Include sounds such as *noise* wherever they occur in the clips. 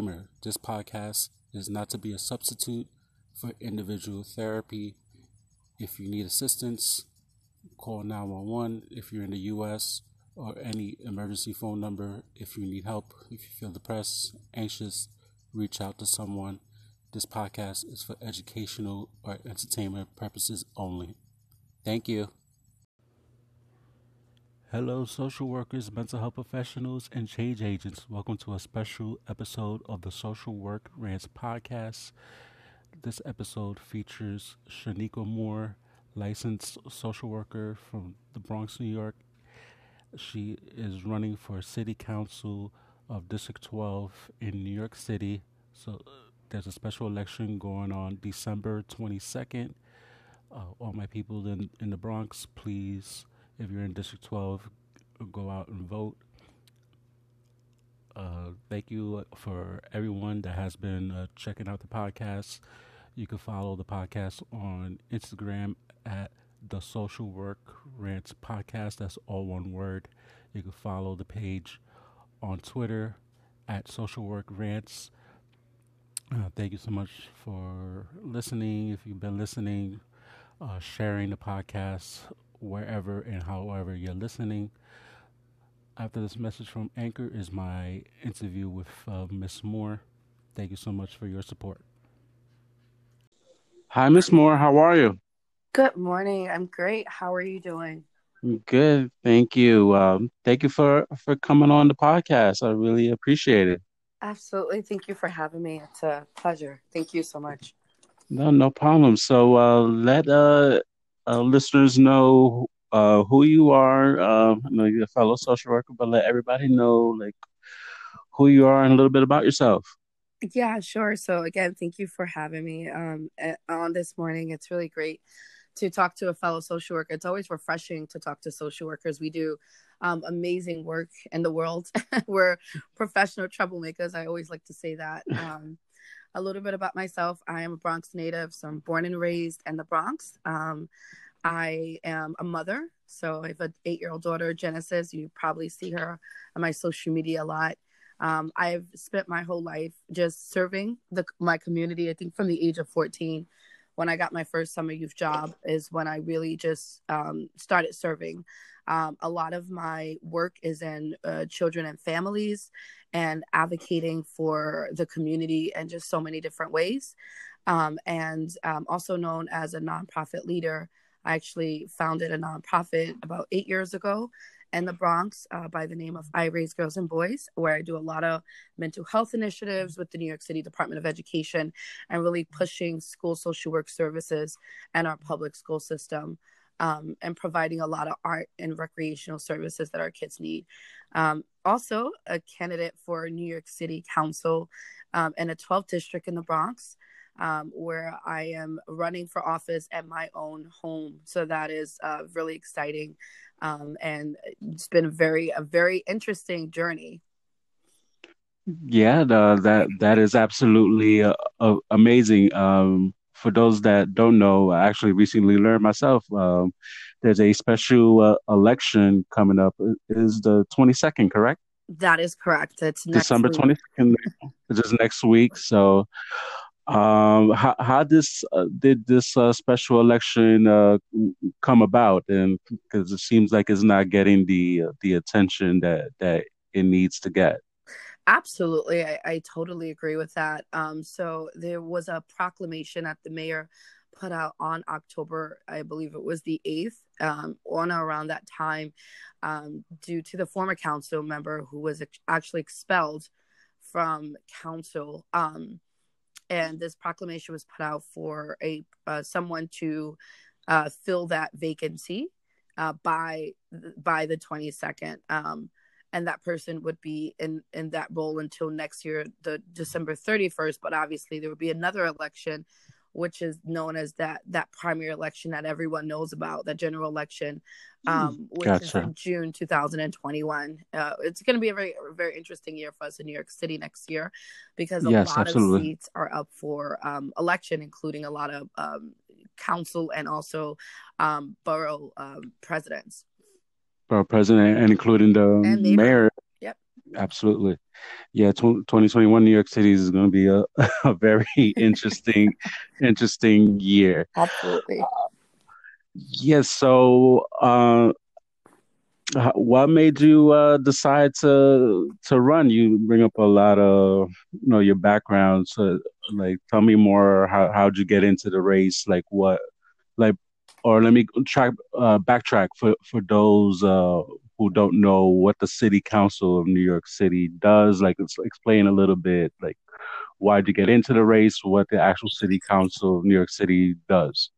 Disclaimer This podcast is not to be a substitute for individual therapy. If you need assistance, call 911 if you're in the U.S. or any emergency phone number. If you need help, if you feel depressed, anxious, reach out to someone. This podcast is for educational or entertainment purposes only. Thank you. Hello, social workers, mental health professionals, and change agents. Welcome to a special episode of the Social Work Rants podcast. This episode features Shanequa Moore, licensed social worker from the Bronx, New York. She is running for City Council of District 12 in New York City. So there's a special election going on December 22nd. Uh, all my people in, in the Bronx, please if you're in District 12, go out and vote. Uh, thank you for everyone that has been uh, checking out the podcast. You can follow the podcast on Instagram at the Social Work Rants Podcast. That's all one word. You can follow the page on Twitter at Social Work Rants. Uh, thank you so much for listening. If you've been listening, uh, sharing the podcast wherever and however you're listening. After this message from Anchor is my interview with uh, Miss Moore. Thank you so much for your support. Hi, Miss Moore. How are you? Good morning. I'm great. How are you doing? Good. Thank you. Um, thank you for for coming on the podcast. I really appreciate it. Absolutely. Thank you for having me. It's a pleasure. Thank you so much. No, no problem. So uh, let uh, uh, listeners know uh, who you are. Uh, I know you're a fellow social worker, but let everybody know like who you are and a little bit about yourself. Yeah, sure. So again, thank you for having me um, on this morning. It's really great to talk to a fellow social worker. It's always refreshing to talk to social workers. We do um, amazing work in the world. *laughs* We're professional troublemakers. I always like to say that. Um, a little bit about myself. I am a Bronx native, so I'm born and raised in the Bronx. Um, I am a mother, so I have an eight-year-old daughter, Genesis. You probably see her on my social media a lot. Um, I've spent my whole life just serving the, my community. I think from the age of 14, when I got my first summer youth job, is when I really just um, started serving. Um, a lot of my work is in uh, children and families and advocating for the community in just so many different ways. Um, and um, also known as a nonprofit leader. I actually founded a nonprofit about eight years ago in the Bronx uh, by the name of I Raise Girls and Boys, where I do a lot of mental health initiatives with the New York City Department of Education and really pushing school social work services and our public school system um, and providing a lot of art and recreational services that our kids need. Um, also, a candidate for New York City Council um, in a 12th district in the Bronx. Um, where I am running for office at my own home. So that is uh, really exciting, um, and it's been a very a very interesting journey. Yeah, the, that that is absolutely uh, amazing. Um, for those that don't know, I actually recently learned myself. Um, there's a special uh, election coming up. Is the 22nd correct? That is correct. It's December 22nd, which is next week. So, um, how how this uh, did this uh, special election uh, come about? And because it seems like it's not getting the uh, the attention that that it needs to get. Absolutely. I, I totally agree with that. Um, so there was a proclamation that the mayor put out on October, I believe it was the 8th, um, on around that time, um, due to the former council member who was ex- actually expelled from council. Um, and this proclamation was put out for a uh, someone to uh, fill that vacancy uh, by by the 22nd. Um, and that person would be in in that role until next year the december 31st but obviously there would be another election which is known as that that primary election that everyone knows about that general election hmm, um, which gotcha. is in june 2021 uh, it's going to be a very very interesting year for us in new york city next year because a yes, lot absolutely. of seats are up for um, election including a lot of um, council and also um, borough um, presidents borough president and including the and mayor. Yep. Absolutely. Yeah, 2021 New York City is going to be a, *laughs* a very *laughs* interesting, interesting year. Absolutely. Uh, yes. Yeah, so, uh, what made you uh, decide to to run? You bring up a lot of you know your background. So, like, tell me more. How how'd you get into the race? Like, what, like, or let me track uh, backtrack for for those uh, who don't know what the City Council of New York City does. Like, explain a little bit, like, why'd you get into the race? What the actual City Council of New York City does?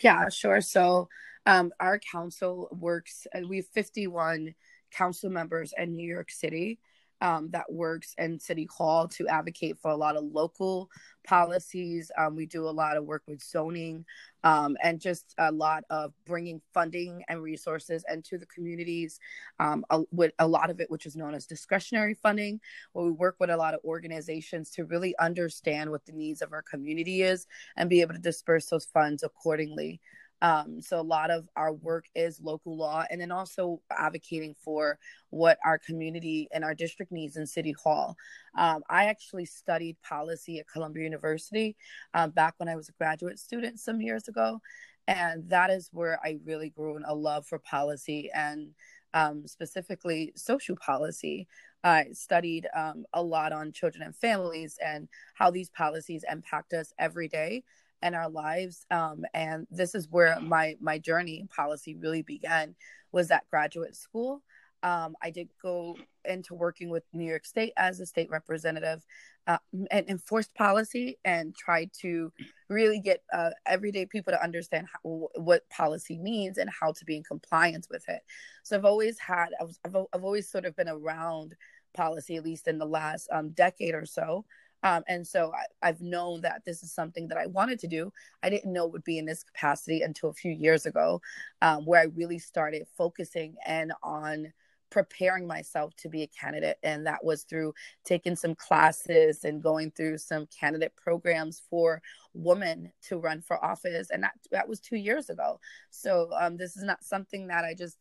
Yeah, sure. So, um, our council works. Uh, we have fifty one council members in New York City um, that works in City Hall to advocate for a lot of local policies. Um, we do a lot of work with zoning um, and just a lot of bringing funding and resources into the communities. Um, a, with a lot of it, which is known as discretionary funding, where we work with a lot of organizations to really understand what the needs of our community is and be able to disperse those funds accordingly. Um, so a lot of our work is local law and then also advocating for what our community and our district needs in City Hall. Um, I actually studied policy at Columbia University um, back when I was a graduate student some years ago. And that is where I really grew in a love for policy and um, specifically social policy. I studied um, a lot on children and families and how these policies impact us every day in our lives um, and this is where my my journey in policy really began was at graduate school. Um, i did go into working with new york state as a state representative uh, and enforced policy and tried to really get uh, everyday people to understand how, what policy means and how to be in compliance with it. So i've always had i've, I've, I've always sort of been around policy at least in the last um, decade or so um, and so I, have known that this is something that I wanted to do. I didn't know it would be in this capacity until a few years ago, um, where I really started focusing and on preparing myself to be a candidate and that was through taking some classes and going through some candidate programs for women to run for office and that that was 2 years ago. So um, this is not something that I just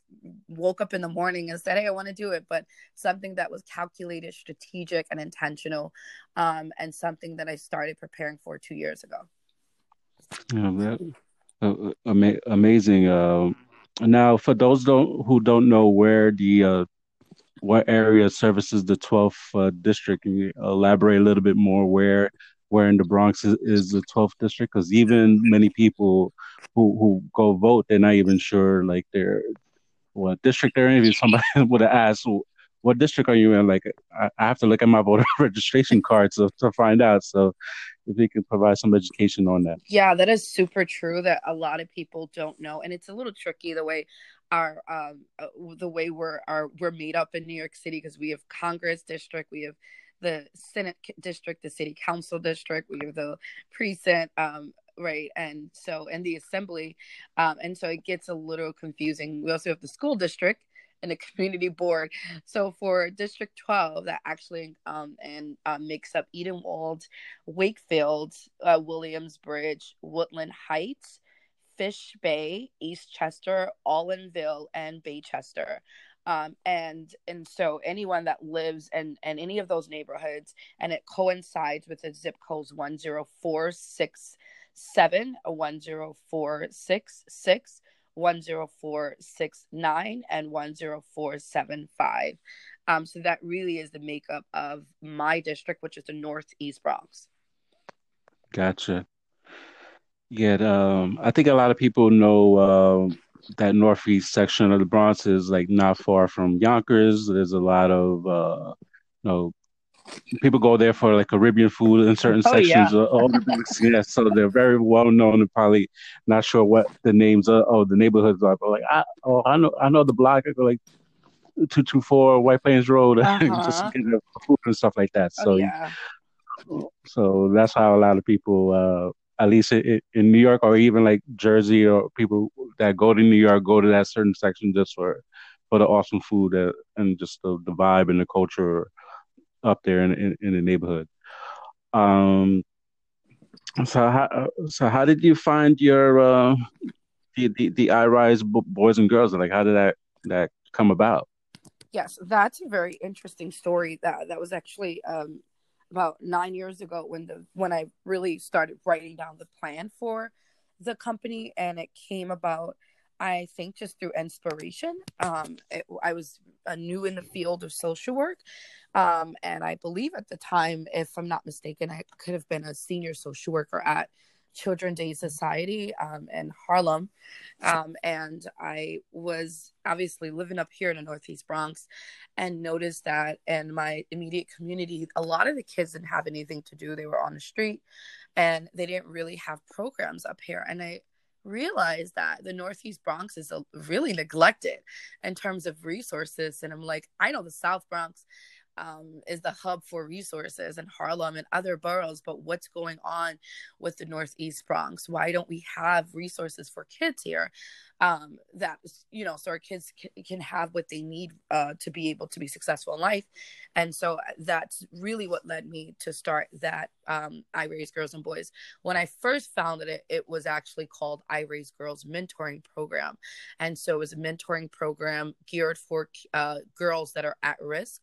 woke up in the morning and said hey I want to do it but something that was calculated strategic and intentional um, and something that I started preparing for 2 years ago. Yeah that, uh, ama- amazing uh now, for those don't, who don't know where the uh, what area services the 12th uh, district, can you elaborate a little bit more where where in the Bronx is, is the 12th district? Because even many people who who go vote, they're not even sure like they're what district they're in. If somebody *laughs* would have asked, "What district are you in?" Like I, I have to look at my *laughs* voter registration card to to find out. So if you could provide some education on that. Yeah, that is super true that a lot of people don't know. And it's a little tricky the way our um uh, the way we're are we're made up in New York City because we have Congress district, we have the Senate district, the city council district, we have the precinct um right and so and the assembly um and so it gets a little confusing we also have the school district and a community board. So for District 12, that actually um, and uh, makes up Edenwald, Wakefield, uh, Williamsbridge, Woodlawn Heights, Fish Bay, Eastchester, Olinville, and Baychester. Um, and and so anyone that lives in, in any of those neighborhoods and it coincides with the zip codes 10467 10466 10469 and 10475. Um, so that really is the makeup of my district, which is the Northeast Bronx. Gotcha. Yeah, um, I think a lot of people know uh, that northeast section of the Bronx is like not far from Yonkers. There's a lot of uh, you know people go there for like Caribbean food in certain oh, sections. Yeah. All the yeah, so they're very well known and probably not sure what the names are. Oh, the neighborhoods are. But like, I, oh, I know, I know the block. Like two two four White Plains Road, *laughs* uh-huh. just get food and stuff like that. So, oh, yeah. so that's how a lot of people, uh, at least in, in New York or even like Jersey or people that go to New York go to that certain section just for for the awesome food and just the, the vibe and the culture up there in, in, in the neighborhood. Um, so how so how did you find your uh, the the, the iRise boys and girls? Like how did that that come about? Yes, that's a very interesting story. That that was actually um, about nine years ago when the when I really started writing down the plan for the company, and it came about. I think just through inspiration. Um, it, I was uh, new in the field of social work, um, and I believe at the time, if I'm not mistaken, I could have been a senior social worker at Children's Aid Society um, in Harlem. Um, and I was obviously living up here in the Northeast Bronx and noticed that in my immediate community, a lot of the kids didn't have anything to do. They were on the street and they didn't really have programs up here. And I realized that the Northeast Bronx is really neglected in terms of resources. And I'm like, I know the South Bronx um, is the hub for resources in Harlem and other boroughs. But what's going on with the Northeast Bronx? Why don't we have resources for kids here? Um, that you know so our kids can, have what they need uh, to be able to be successful in life. And so uh, that's really what led me to start that um, i raise girls and boys. When i first founded it it was actually called i raise girls mentoring program. And so it was a mentoring program geared for uh, girls that are at risk.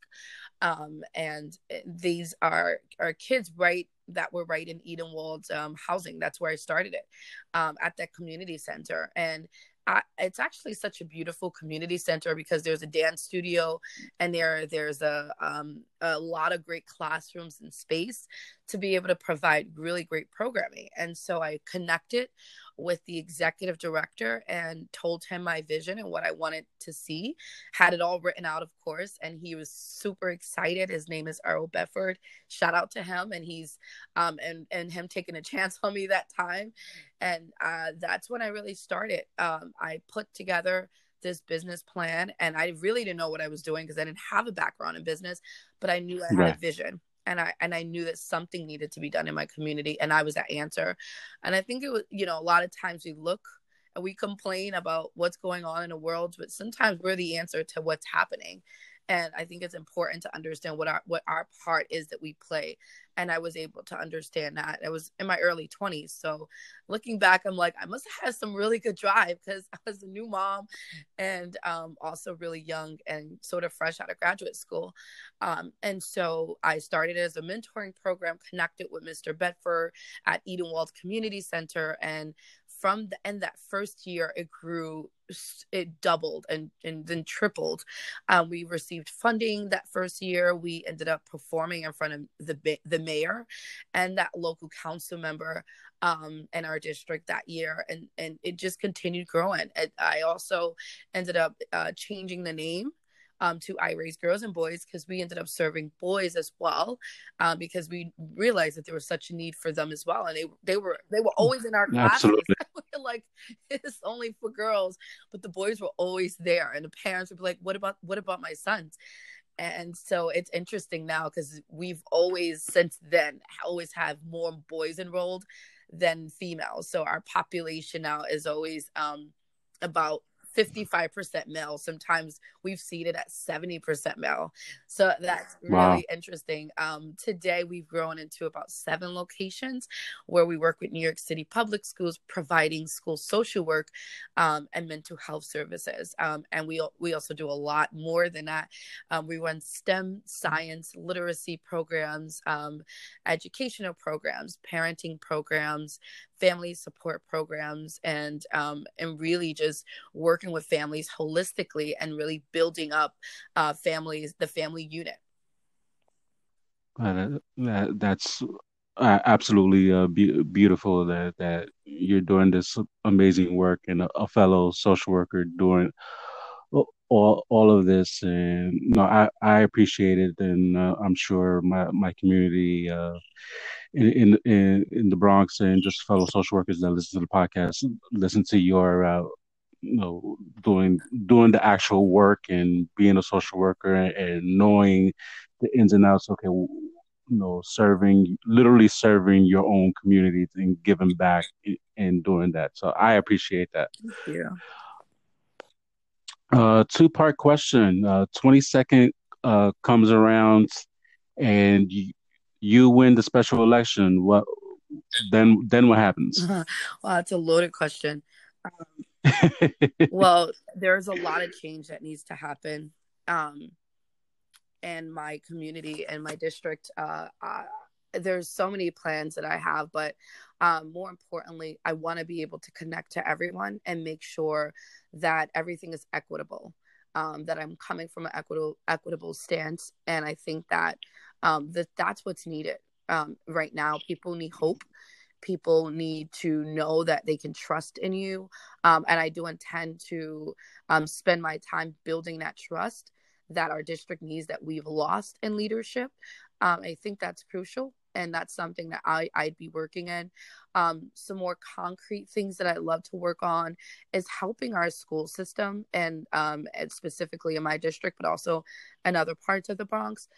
Um, and eh, these are are kids right that were right in Edenwald um, housing. That's where I started it um, at that community center. And I, it's actually such a beautiful community center because there's a dance studio and there there's a um, a lot of great classrooms and space to be able to provide really great programming. And so I connected with the executive director and told him my vision and what I wanted to see. Had it all written out, of course, and he was super excited. His name is Earl Bedford. Shout out to him, and he's um and and him taking a *laughs* chance on me that time, and uh, that's when I really started. Um, I put together this business plan and I really didn't know what I was doing because I didn't have a background in business, but I knew I had right. a vision and I and I knew that something needed to be done in my community and I was that answer. And I think it was, you know, a lot of times we look and we complain about what's going on in the world, but sometimes we're the answer to what's happening and i think it's important to understand what our what our part is that we play. And i was able to understand that. I was in my early 20s so looking back i'm like i must have had some really good drive because *laughs* i was a new mom and um, also really young and sort of fresh out of graduate school. Um, and so i started as a mentoring program connected with mr bedford at edenwald community center and from the end that first year it grew it doubled and, and then tripled. Um, we received funding that first year. We ended up performing in front of the the mayor and that local council member um, in our district that year. And and it just continued growing. It, i also ended up uh, changing the name um, to I Raise Girls and Boys because we ended up serving boys as well um, because we realized that there was such a need for them as well, and they they were they were always in our classes. *laughs* *laughs* like it's only for girls, but the boys were always there, and the parents would be like, "What about what about my sons?" and so it's interesting now because we've always since then always have more boys enrolled than females so our population now is always um about 55% male. Sometimes we've seen it at 70% male. So that's really wow. interesting. Um, today, we've grown into about seven locations where we work with New York City public schools, providing school social work um, and mental health services. Um, and we, we also do a lot more than that. Um, we run STEM, science, literacy programs, um, educational programs, parenting programs, family support programs and um, and really just working with families holistically and really building up uh, families the family unit. Uh, that, that's uh, absolutely uh, be- beautiful that that you're doing this amazing work and a, a fellow social worker doing all all of this and no I, I appreciate it and uh, I'm sure my my community uh, in, in in the Bronx and just fellow social workers that listen to the podcast listen to your uh, you know doing doing the actual work and being a social worker and, and knowing the ins and outs okay you know serving literally serving your own community and giving back and doing that so I appreciate that you. Uh, two part question. Uh, 22nd uh, comes around and you, you win the special election. What then? Then what happens? *laughs* well, that's a loaded question. Um, *laughs* well, there's a lot of change that needs to happen. Um, and my community and my district. Uh, uh, there's so many plans that I have, but um, more importantly, I want to be able to connect to everyone and make sure that everything is equitable. Um, that I'm coming from an equitable equitable stance, and I think that um, that that's what's needed um, right now. People need hope. People need to know that they can trust in you, um, and I do intend to um, spend my time building that trust that our district needs that we've lost in leadership. Um, I think that's crucial and that's something that I, I'd be working in. Um, some more concrete things that I love to work on is helping our school system and, um, and specifically in my district, but also in other parts of the Bronx,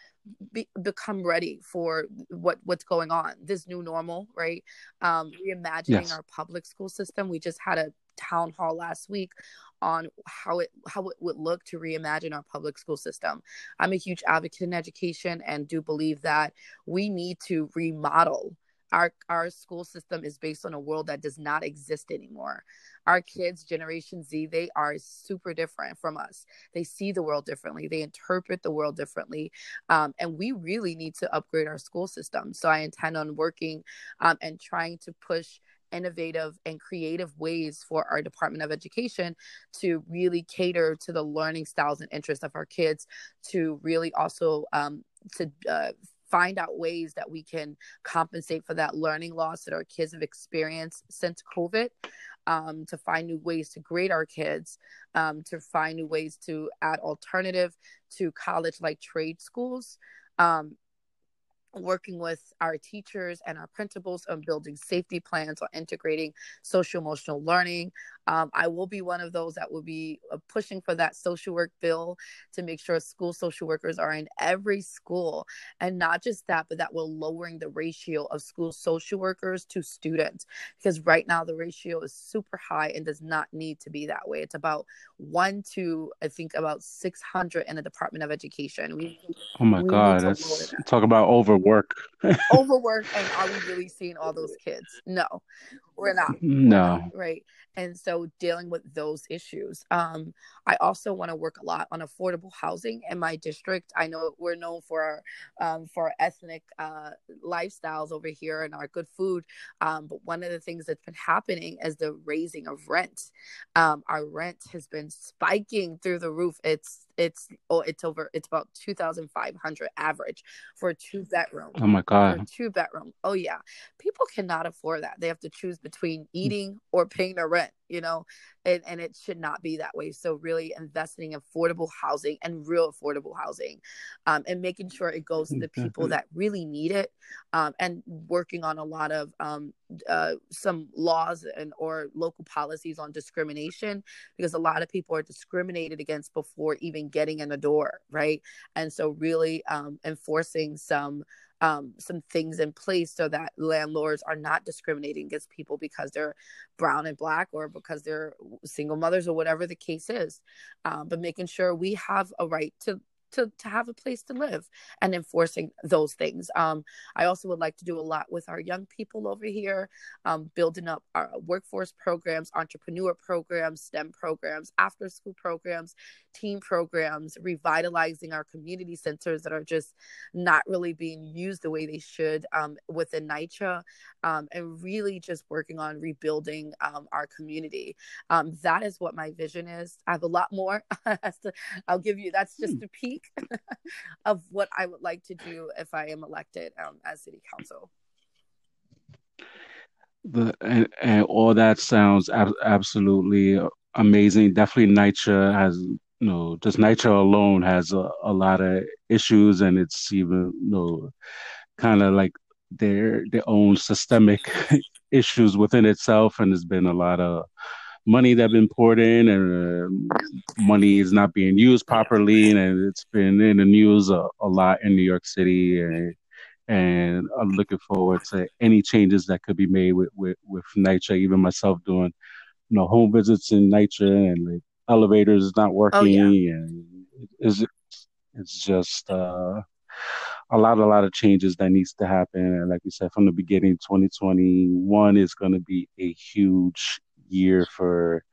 be, become ready for what what's going on. This new normal, right? Um, reimagining yes. our public school system. We just had a town hall last week on how it how it would look to reimagine our public school system. I'm a huge advocate in education and do believe that we need to remodel. Our our school system is based on a world that does not exist anymore. Our kids generation z they are super different from us. They see the world differently. They interpret the world differently. Um, and we really need to upgrade our school system. So i intend on working um, and trying to push innovative and creative ways for our Department of Education to really cater to the learning styles and interests of our kids, to really also um, to uh, find out ways that we can compensate for that learning loss that our kids have experienced since COVID. Um, to find new ways to grade our kids, um, to find new ways to add alternative to college like trade schools. Um, working with our teachers and our principals on building safety plans on integrating social emotional learning um, I will be one of those that will be uh, pushing for that social work bill to make sure school social workers are in every school. And not just that, but that we're lowering the ratio of school social workers to students. Because right now the ratio is super high and does not need to be that way. It's about one to, I think, about 600 in the Department of Education. We, oh my God, that's that. talk about overwork. *laughs* overwork. And are we really seeing all those kids? No, we're not. No. Right? And so dealing with those issues um, i also want to work a lot on affordable housing in my district. I know we're known for our um, for our ethnic uh, lifestyles over here and our good food um, but one of the things that's been happening is the raising of rent. Um, our rent has been spiking through the roof. It's it's oh it's over it's about 2500 average for a two bedroom oh my god. two bedroom. Oh yeah. People cannot afford that. They have to choose between mm. eating or paying their rent you know and, and it should not be that way. So really investing in affordable housing and real affordable housing um, and making sure it goes to the people that really need it um, and working on a lot of um, uh, some laws and or local policies on discrimination because a lot of people are discriminated against before even getting in the door right? And so really um, enforcing some um, some things in place so that landlords are not discriminating against people because they're brown and black or because they're single mothers or whatever the case is. Um, but making sure we have a right to to, to have a place to live and enforcing those things. Um, I also would like to do a lot with our young people over here, um, building up our workforce programs, entrepreneur programs, STEM programs, after school programs, team programs, revitalizing our community centers that are just not really being used the way they should um, within NYCHA, um, and really just working on rebuilding um, our community. Um, that is what my vision is. I have a lot more. *laughs* I'll give you, that's just hmm. a peek *laughs* of what I would like to do if I am elected um, as city council. The and, and all that sounds ab- absolutely amazing. Definitely, NYCHA has you know just NYCHA alone has a, a lot of issues, and it's even you know kind of like their their own systemic *laughs* issues within itself, and there's been a lot of money that's been poured in and uh, money is not being used properly and it's been in the news a, a lot in New York City and and I'm looking forward to any changes that could be made with with, with NYCHA, even myself doing you know home visits in NYCHA and the elevators not working oh, yeah. and it's it's just uh, a lot a lot of changes that needs to happen and like you said from the beginning 2021 is going to be a huge year for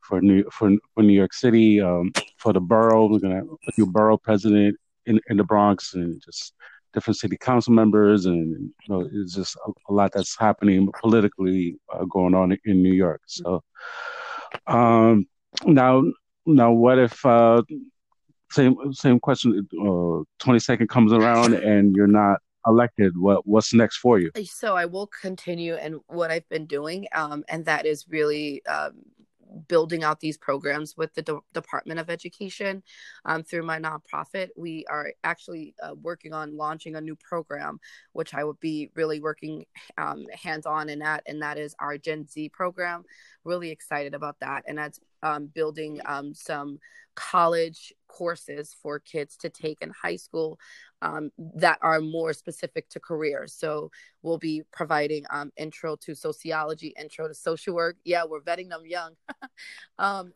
for New for, for New York City um, for the borough. We're gonna have a new borough president in in the Bronx and just different city council members, and you know, it's just a, a lot that's happening politically uh, going on in New York. So, um, now, now, what if uh, same same question? Uh, Twenty second comes around and you're not elected. What what's next for you? So I will continue and what I've been doing, um, and that is really um, building out these programs with the D- Department of Education um, through my nonprofit. We are actually uh, working on launching a new program, which I would be really working um, hands on in that, and that is our Gen Z program. Really excited about that, and that's um, building um, some college courses for kids to take in high school um, that are more specific to careers. So we'll be providing um, intro to sociology, intro to social work. Yeah, we're vetting them young. *laughs* um,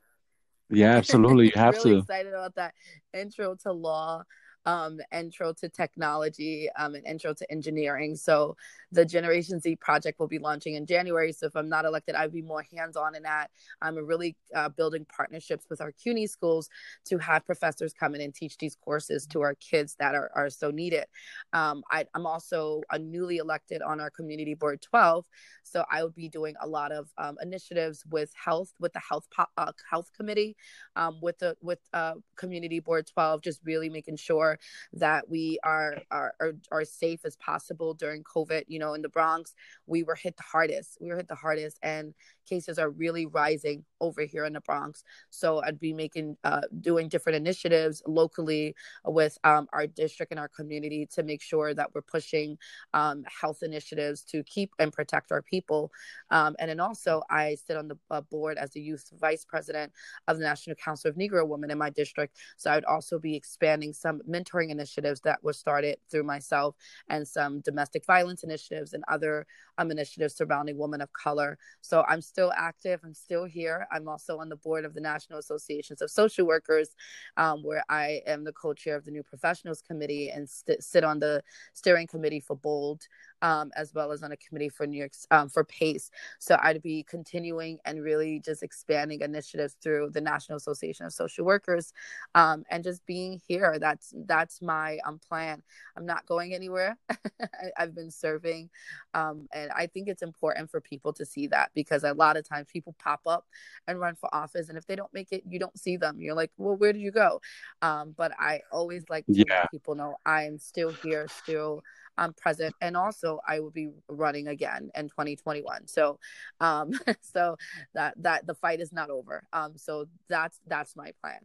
yeah, *laughs* absolutely. You have really to. Excited about that intro to law um, intro to technology um, and intro to engineering. So the Generation Z project will be launching in January. So if I'm not elected, I'd be more hands-on in that. I'm really uh, building partnerships with our CUNY schools to have professors come in and teach these courses to our kids that are, are so needed. Um, I, am also a newly elected on our community board 12. So I would be doing a lot of um, initiatives with health, with the health uh, health committee, um, with the with uh, community board 12, just really making sure that we are, are are are safe as possible during COVID. You know, in the Bronx, we were hit the hardest. We were hit the hardest, and cases are really rising over here in the Bronx. So I'd be making, uh, doing different initiatives locally with um, our district and our community to make sure that we're pushing um, health initiatives to keep and protect our people. Um, and then also, I sit on the uh, board as the youth vice president of the National Council of Negro Women in my district. So I'd also be expanding some mentoring initiatives that were started through myself and some domestic violence initiatives and other um, initiatives surrounding women of color. So I'm still active. I'm still here. I'm also on the board of the National Associations of Social Workers, um, where I am the co-chair of the New Professionals Committee and st- sit on the steering committee for Bold um, as well as on a committee for New York um, for PACE. So I'd be continuing and really just expanding initiatives through the National Association of Social Workers, um, and just being here. That's that's my um, plan. I'm not going anywhere. *laughs* I, have been serving, um, and I think it's important for people to see that because a lot of times people pop up and run for office, and if they don't make it, you don't see them. You're like, well, where did you go? Um, but I always like to yeah. let people know I'm still here, still um, present, and also I will be running again in 2021. So, um, *laughs* so that that the fight is not over. Um, so that's that's my plan.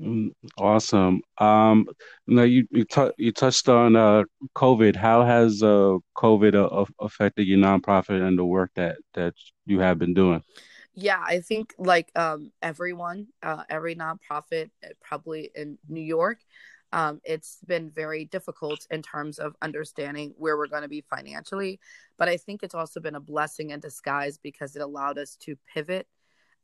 Mm, awesome. Um, now you you, t- you touched on uh, COVID. How has uh, COVID uh, affected your nonprofit and the work that that you have been doing? Yeah, I think like um, everyone, uh, every nonprofit, uh, probably in New York, um, it's been very difficult in terms of understanding where we're going to be financially. But I think it's also been a blessing in disguise because it allowed us to pivot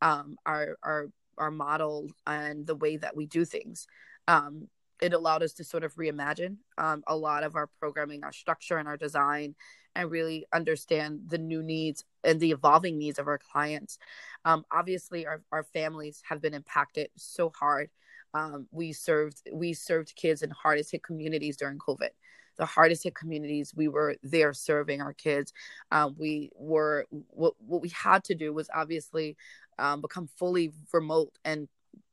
um, our our our model and the way that we do things. Um, it allowed us to sort of reimagine um, a lot of our programming, our structure, and our design, and really understand the new needs and the evolving needs of our clients. Um, obviously, our, our families have been impacted so hard um, we served we served kids in hardest hit communities during COVID. The hardest hit communities, we were there serving our kids. Um, we were what what we had to do was obviously um, become fully remote and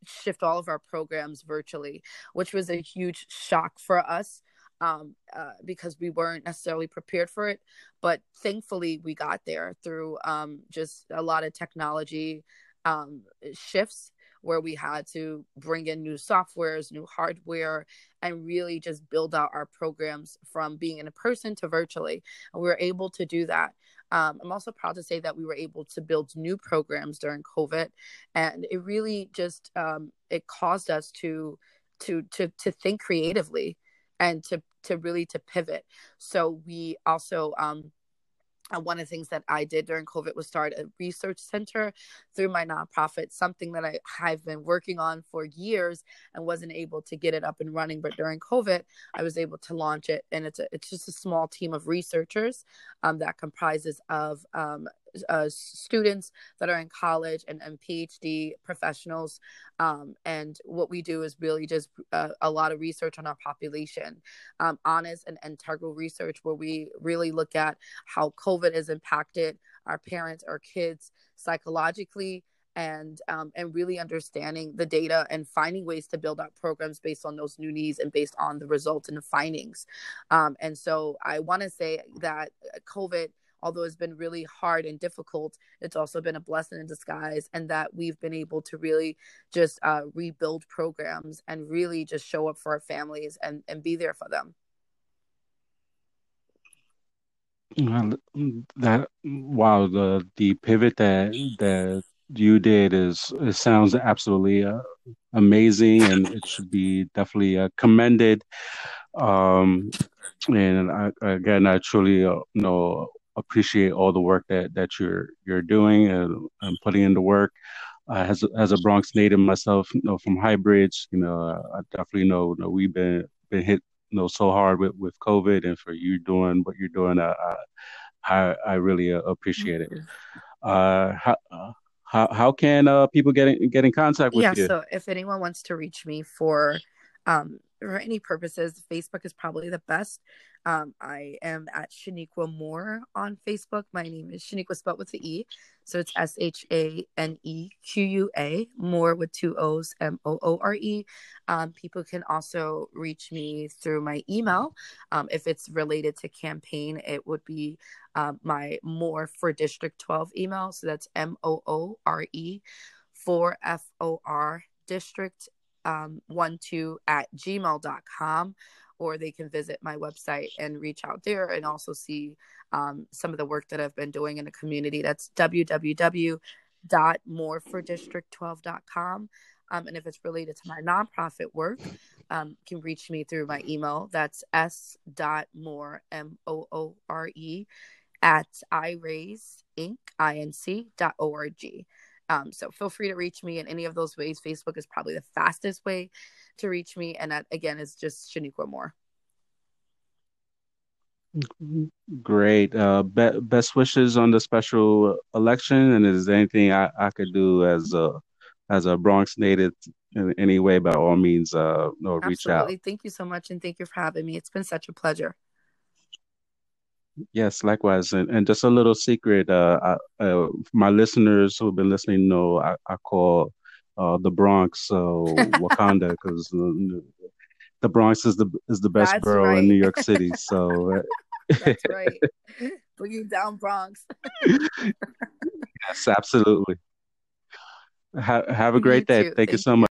shift all of our programs virtually, which was a huge shock for us um, uh, because we weren't necessarily prepared for it. But thankfully, we got there through um, just a lot of technology um, shifts where we had to bring in new softwares, new hardware, and really just build out our programs from being in a person to virtually. And we were able to do that. Um, I'm also proud to say that we were able to build new programs during COVID, and it really just um, it caused us to to to to think creatively and to to really to pivot. So we also um, and one of the things that I did during COVID was start a research center through my nonprofit, something that I have been working on for years and wasn't able to get it up and running. But during COVID, I was able to launch it, and it's a, it's just a small team of researchers um, that comprises of um, uh, students that are in college and, and PhD professionals. Um, and what we do is really just uh, a lot of research on our population, um, honest and integral research, where we really look at how COVID has impacted our parents, our kids psychologically, and um, and really understanding the data and finding ways to build out programs based on those new needs and based on the results and the findings. Um, and so I want to say that uh, COVID although it's been really hard and difficult, it's also been a blessing in disguise, and that we've been able to really just uh, rebuild programs and really just show up for our families and, and be there for them. That wow, the the pivot that that you did is it sounds absolutely uh, amazing, and it should be definitely uh, commended. Um, and I, again, I truly uh, know appreciate all the work that that you're you're doing and, and putting into work. Uh, as a, as a Bronx native myself, you know, from Highbridge, you know, I definitely know, you know we've been been hit you know so hard with with COVID, and for you doing what you're doing, I I, I really uh, appreciate it. Uh, how, uh, how how can uh, people get in, get in contact with yeah, you? Yeah, so if anyone wants to reach me for um, for any purposes, Facebook is probably the best. Um, I am at Shanequa Moore on Facebook. My name is Shanequa spelled with the E. So it's S H A N E Q U A, Moore with two O's, M O O R E. Um, people can also reach me through my email. Um, if it's related to campaign, it would be um, my Moore for District 12 email. So that's M O O R E for F O R District um, 1 2 at gmail.com or they can visit my website and reach out there and also see um, some of the work that I've been doing in the community. That's www.moorefordistrict12.com. Um, and if it's related to my nonprofit work, um, can reach me through my email. That's s.moore, M-O-O-R-E, at iraise, inc, dot O-R-G. Um, so feel free to reach me in any of those ways. Facebook is probably the fastest way to reach me. And that, again, is just Shanequa Moore. Great. Uh, be- best wishes on the special election. And is there anything I, I could do as a as a Bronx native in any way? By all means, uh, no, reach out. Thank you so much, and thank you for having me. It's been such a pleasure. Yes, likewise. And, and just a little secret, uh, I, uh, my listeners who've been listening know I, I call uh, the Bronx uh, *laughs* Wakanda because the Bronx is the is the best That's borough right. in New York City. So *laughs* That's right. *laughs* Boogie down Bronx. yes, absolutely. Ha- have a great you day. Thank, Thank, you so much.